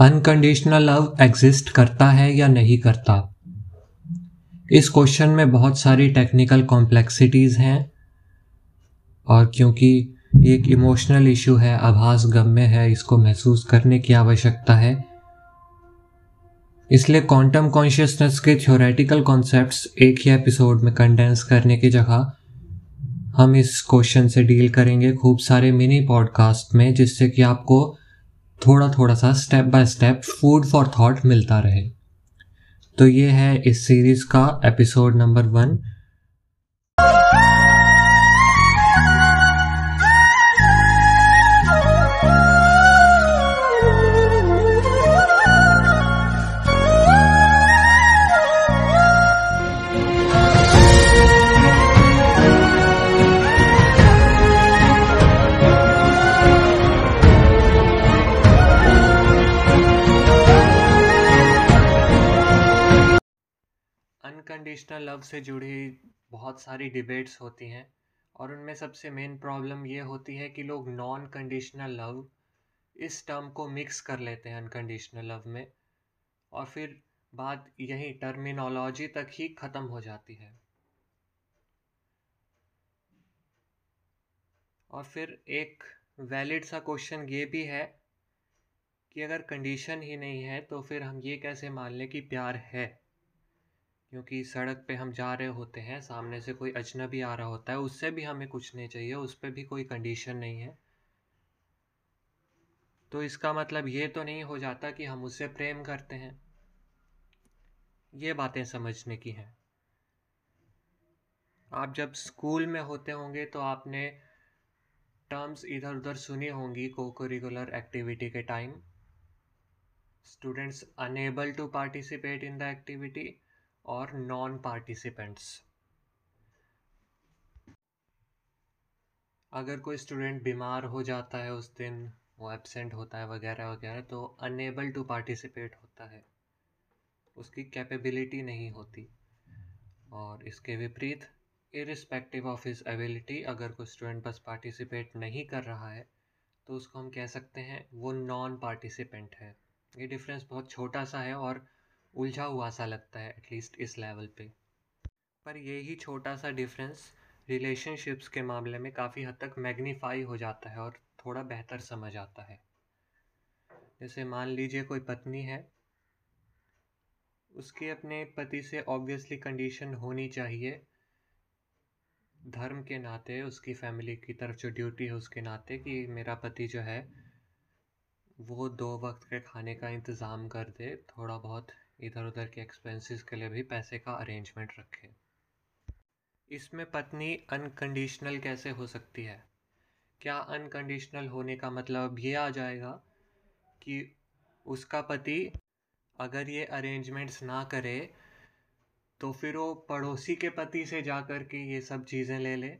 Unconditional love exist करता है या नहीं करता? इस क्वेश्चन में बहुत सारी टेक्निकल कॉम्प्लेक्सिटीज़ हैं और क्योंकि एक इमोशनल इशू है, आभास गम्य है, इसको महसूस करने की आवश्यकता है। इसलिए क्वांटम कॉन्शियसनेस के थ्योरेटिकल कॉन्सेप्ट्स एक ही एपिसोड में कंडेंस करने की जगह हम इस क्वेश्चन से डील करेंगे खूब सारे मिनी पॉडकास्ट में, जिससे कि आपको थोड़ा थोड़ा सा step by step food for thought मिलता रहे। तो ये है इस सीरीज़ का episode number one unconditional love से जुड़ी बहुत सारी डिबेट्स होती हैं और उनमें सबसे मेन प्रॉब्लम ये होती है कि लोग नॉन कंडीशनल लव इस टर्म को मिक्स कर लेते हैं अनकंडीशनल लव में और फिर बात यही टर्मिनोलॉजी तक ही ख़त्म हो जाती है। और फिर एक वैलिड सा क्वेश्चन ये भी है कि अगर कंडीशन ही नहीं है तो फिर हम ये कैसे मान लें कि प्यार है? क्योंकि सड़क पे हम जा रहे होते हैं, सामने से कोई अजनबी आ रहा होता है, उससे भी हमें कुछ नहीं चाहिए, उस पर भी कोई कंडीशन नहीं है। तो इसका मतलब ये तो नहीं हो जाता कि हम उससे प्रेम करते हैं। ये बातें समझने की हैं। आप जब स्कूल में होते होंगे तो आपने टर्म्स इधर उधर सुनी होंगी को करिकुलर एक्टिविटी के time students enable to participate in the activity और नॉन पार्टिसिपेंट्स अगर कोई स्टूडेंट बीमार हो जाता है उस दिन, वो एबसेंट होता है वगैरह वगैरह तो अनेबल टू पार्टिसिपेट होता है। उसकी कैपेबिलिटी नहीं होती। और इसके विपरीत इरिस्पेक्टिव ऑफ़ हिज एबिलिटी अगर कोई स्टूडेंट बस पार्टिसिपेट नहीं कर रहा है तो उसको हम कह सकते हैं वो नॉन पार्टिसिपेंट है। ये डिफरेंस बहुत छोटा सा है और उलझा हुआ सा लगता है एटलीस्ट इस लेवल पे। पर यही छोटा सा डिफरेंस रिलेशनशिप्स के मामले में काफ़ी हद तक मैग्नीफाई हो जाता है और थोड़ा बेहतर समझ आता है। जैसे मान लीजिए कोई पत्नी है, उसके अपने पति से ऑब्वियसली कंडीशन होनी चाहिए। धर्म के नाते, उसकी फैमिली की तरफ़ जो ड्यूटी है उसके नाते कि मेरा पति जो है, वो दो वक्त के खाने का इंतज़ाम कर दे, थोड़ा बहुत इधर उधर के एक्सपेंसेस के लिए भी पैसे का अरेंजमेंट रखे। इसमें पत्नी अनकंडीशनल कैसे हो सकती है? क्या अनकंडीशनल होने का मतलब ये आ जाएगा कि उसका पति अगर ये अरेंजमेंट्स ना करे तो फिर वो पड़ोसी के पति से जा कर के ये सब चीज़ें ले ले।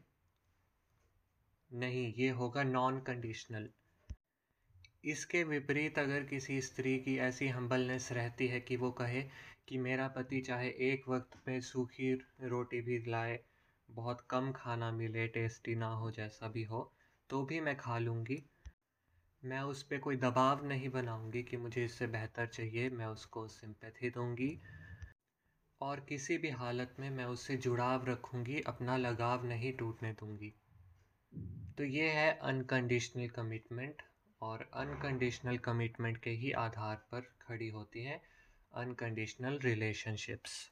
नहीं, ये होगा नॉन कंडीशनल इसके विपरीत अगर किसी स्त्री की ऐसी हम्बलनेस रहती है कि वो कहे कि मेरा पति चाहे एक वक्त में सूखी रोटी भी लाए, बहुत कम खाना मिले टेस्टी ना हो जैसा भी हो तो भी मैं खा लूँगी। मैं उस पर कोई दबाव नहीं बनाऊँगी कि मुझे इससे बेहतर चाहिए, मैं उसको सिंपैथी दूँगी। और किसी भी हालत में मैं उससे जुड़ाव रखूँगी, अपना लगाव नहीं टूटने दूँगी। तो ये है अनकंडीशनल कमिटमेंट और अनकंडीशनल कमिटमेंट के ही आधार पर खड़ी होती हैं अनकंडीशनल रिलेशनशिप्स